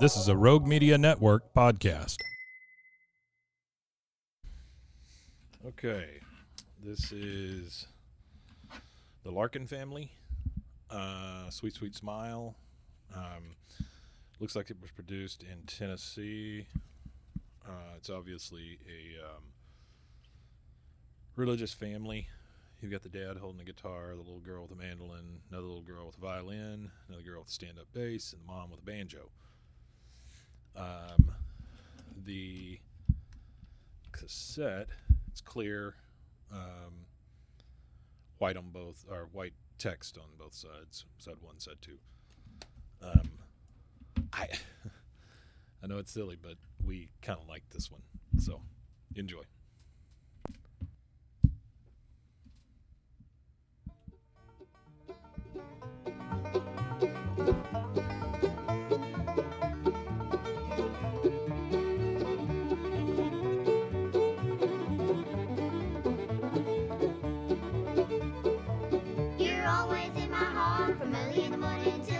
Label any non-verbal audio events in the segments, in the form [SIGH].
This is a Rogue Media Network podcast. Okay, this is the Larkin family. Uh, sweet, sweet smile. Um, looks like it was produced in Tennessee. Uh, it's obviously a um, religious family. You've got the dad holding the guitar, the little girl with a mandolin, another little girl with a violin, another girl with a stand-up bass, and the mom with a banjo. Um, the cassette, it's clear, um, white on both, or white text on both sides, side one, side two. Um, I, [LAUGHS] I know it's silly, but we kind of like this one, so enjoy. From early in the morning till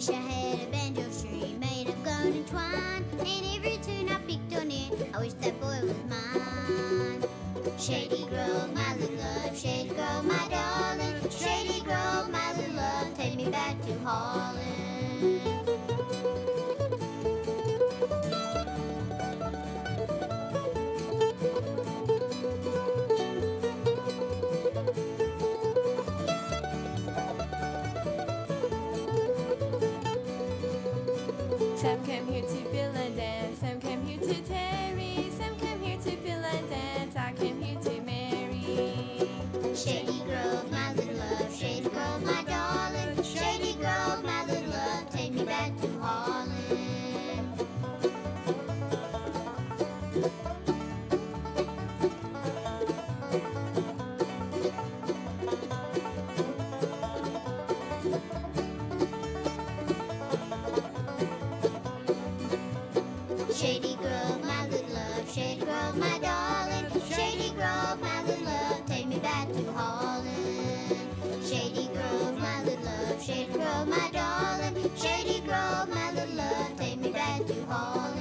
wish I had a banjo string made of golden twine. And every tune I picked on it, I wish that boy was mine. Shady Grove, my little love, Shady Grove, my darling. Shady Grove, my little love, take me back to Harlan. Shady Grove, my little love, Shady Grove, my darling. Shady Grove, my little love, take me back to Harlan. Shady Grove, my little love, Shady Grove, my darling. Shady Grove, my little love, take me back to Harlan.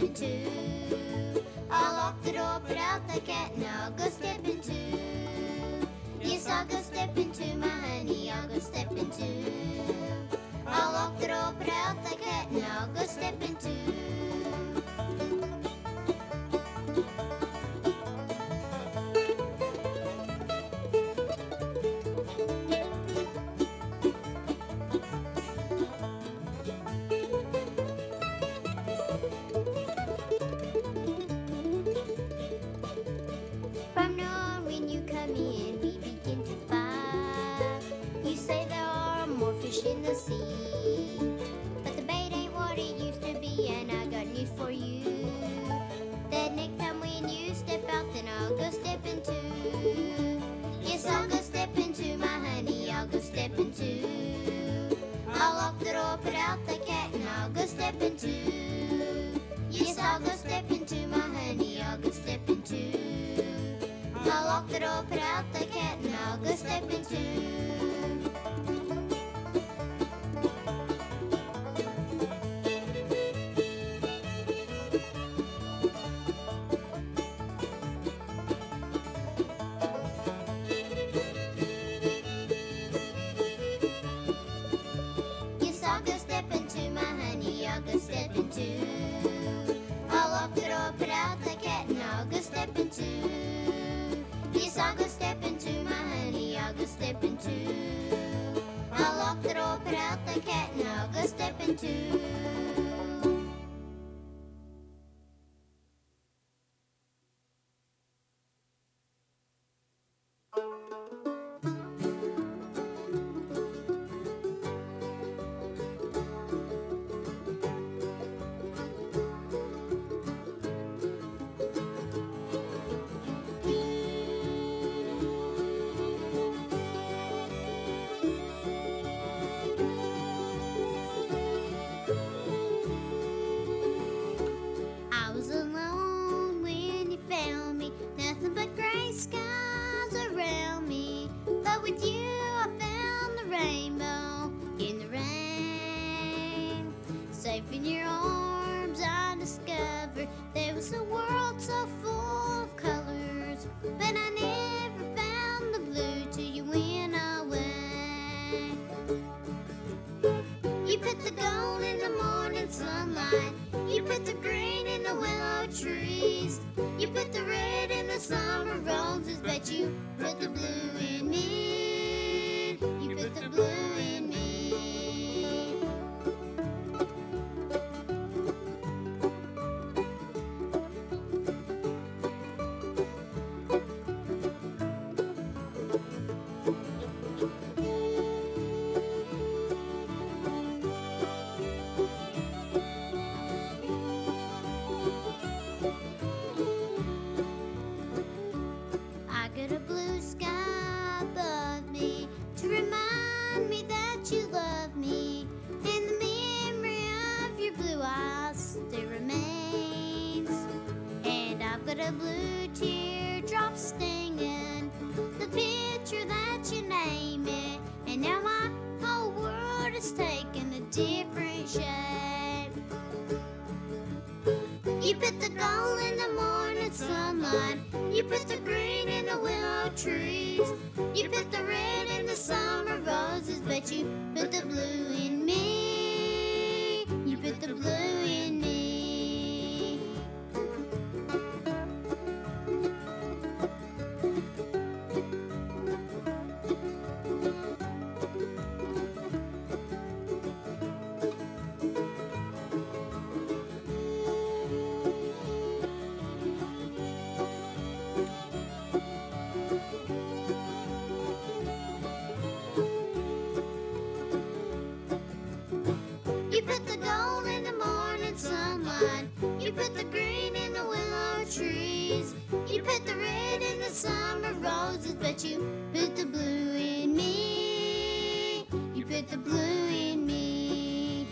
into. I'll lock the door, put out the cat, now I'll go stepping too. Yes, I'll go stepping too my honey, I'll go stepping too. I'll lock the door, put out the cat, now I'll go stepping too. to you put the blue in me. roses, but you put the blue in. you put the blue in me. You put the blue in me.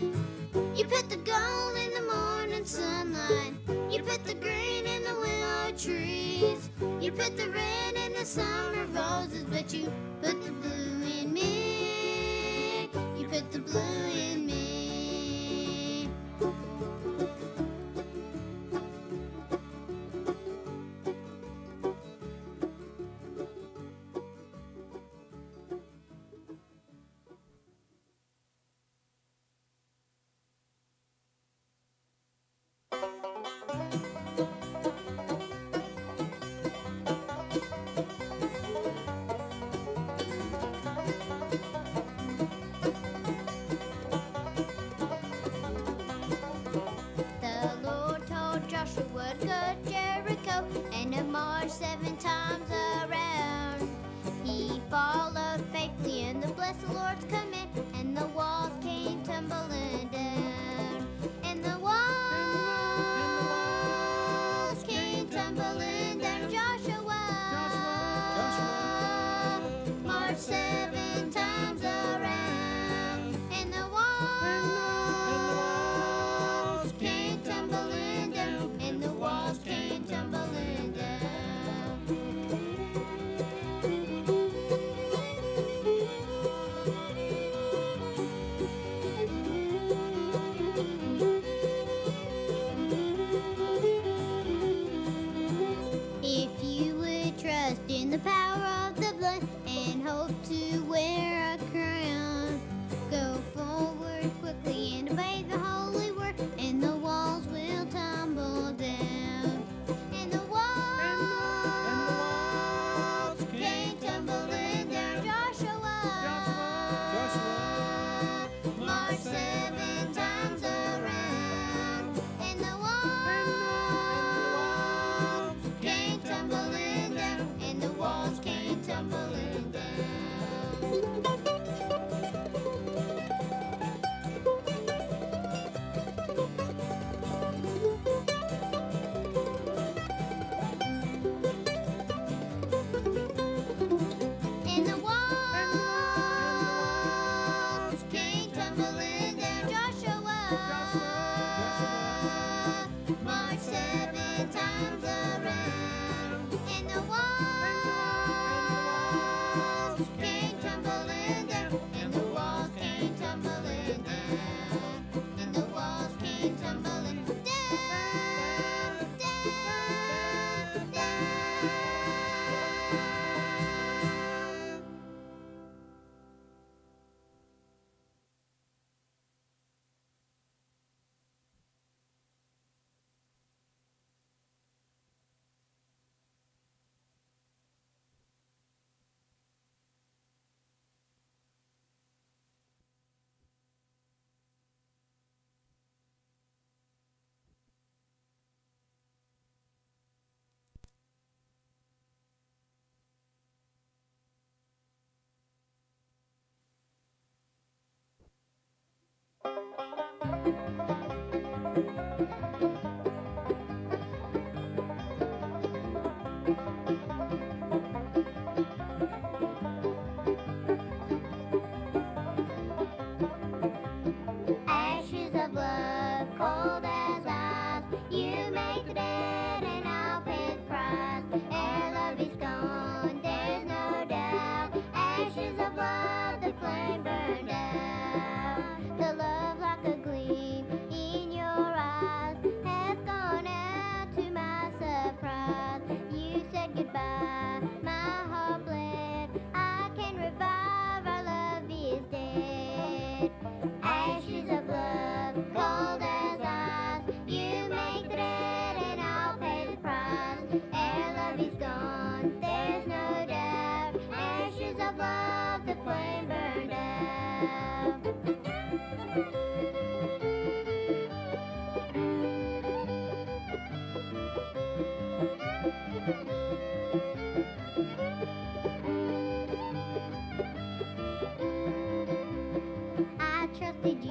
You put the gold in the morning sunlight. You put the green in the willow trees. You put the red in the summer roses, but you Thank you. I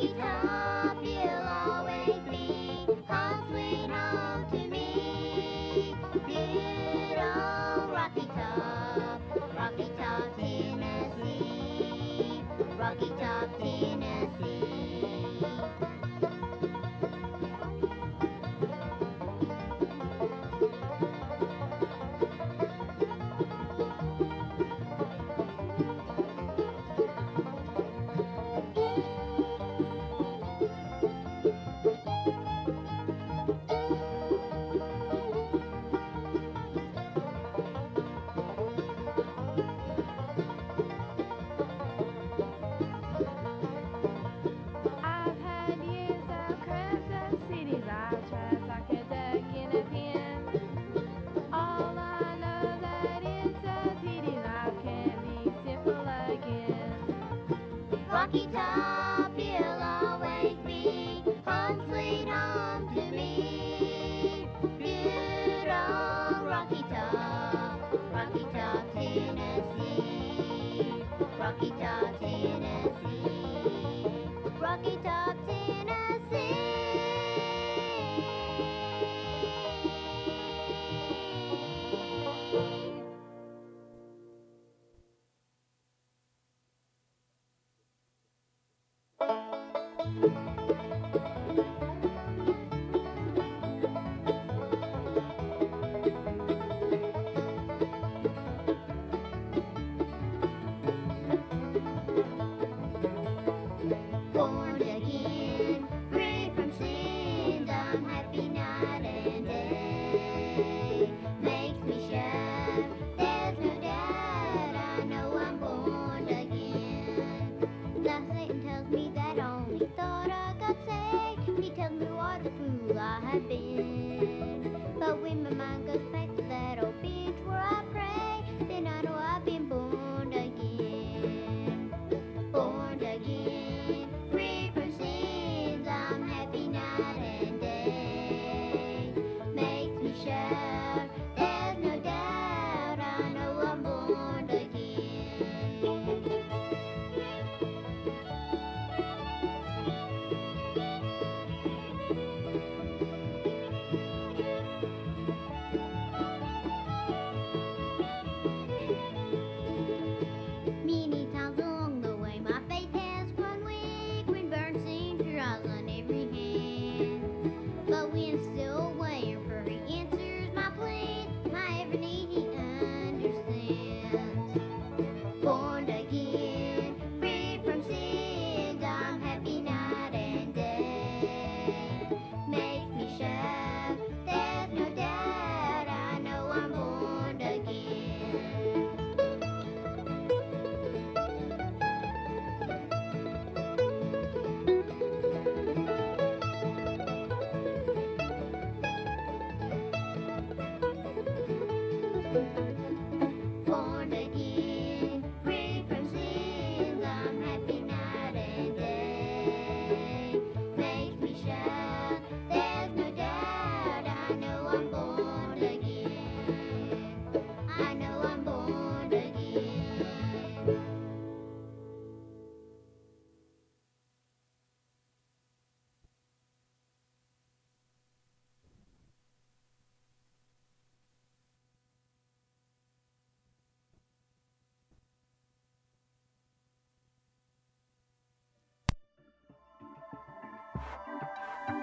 Então. きた who I have been. But when my mind goes back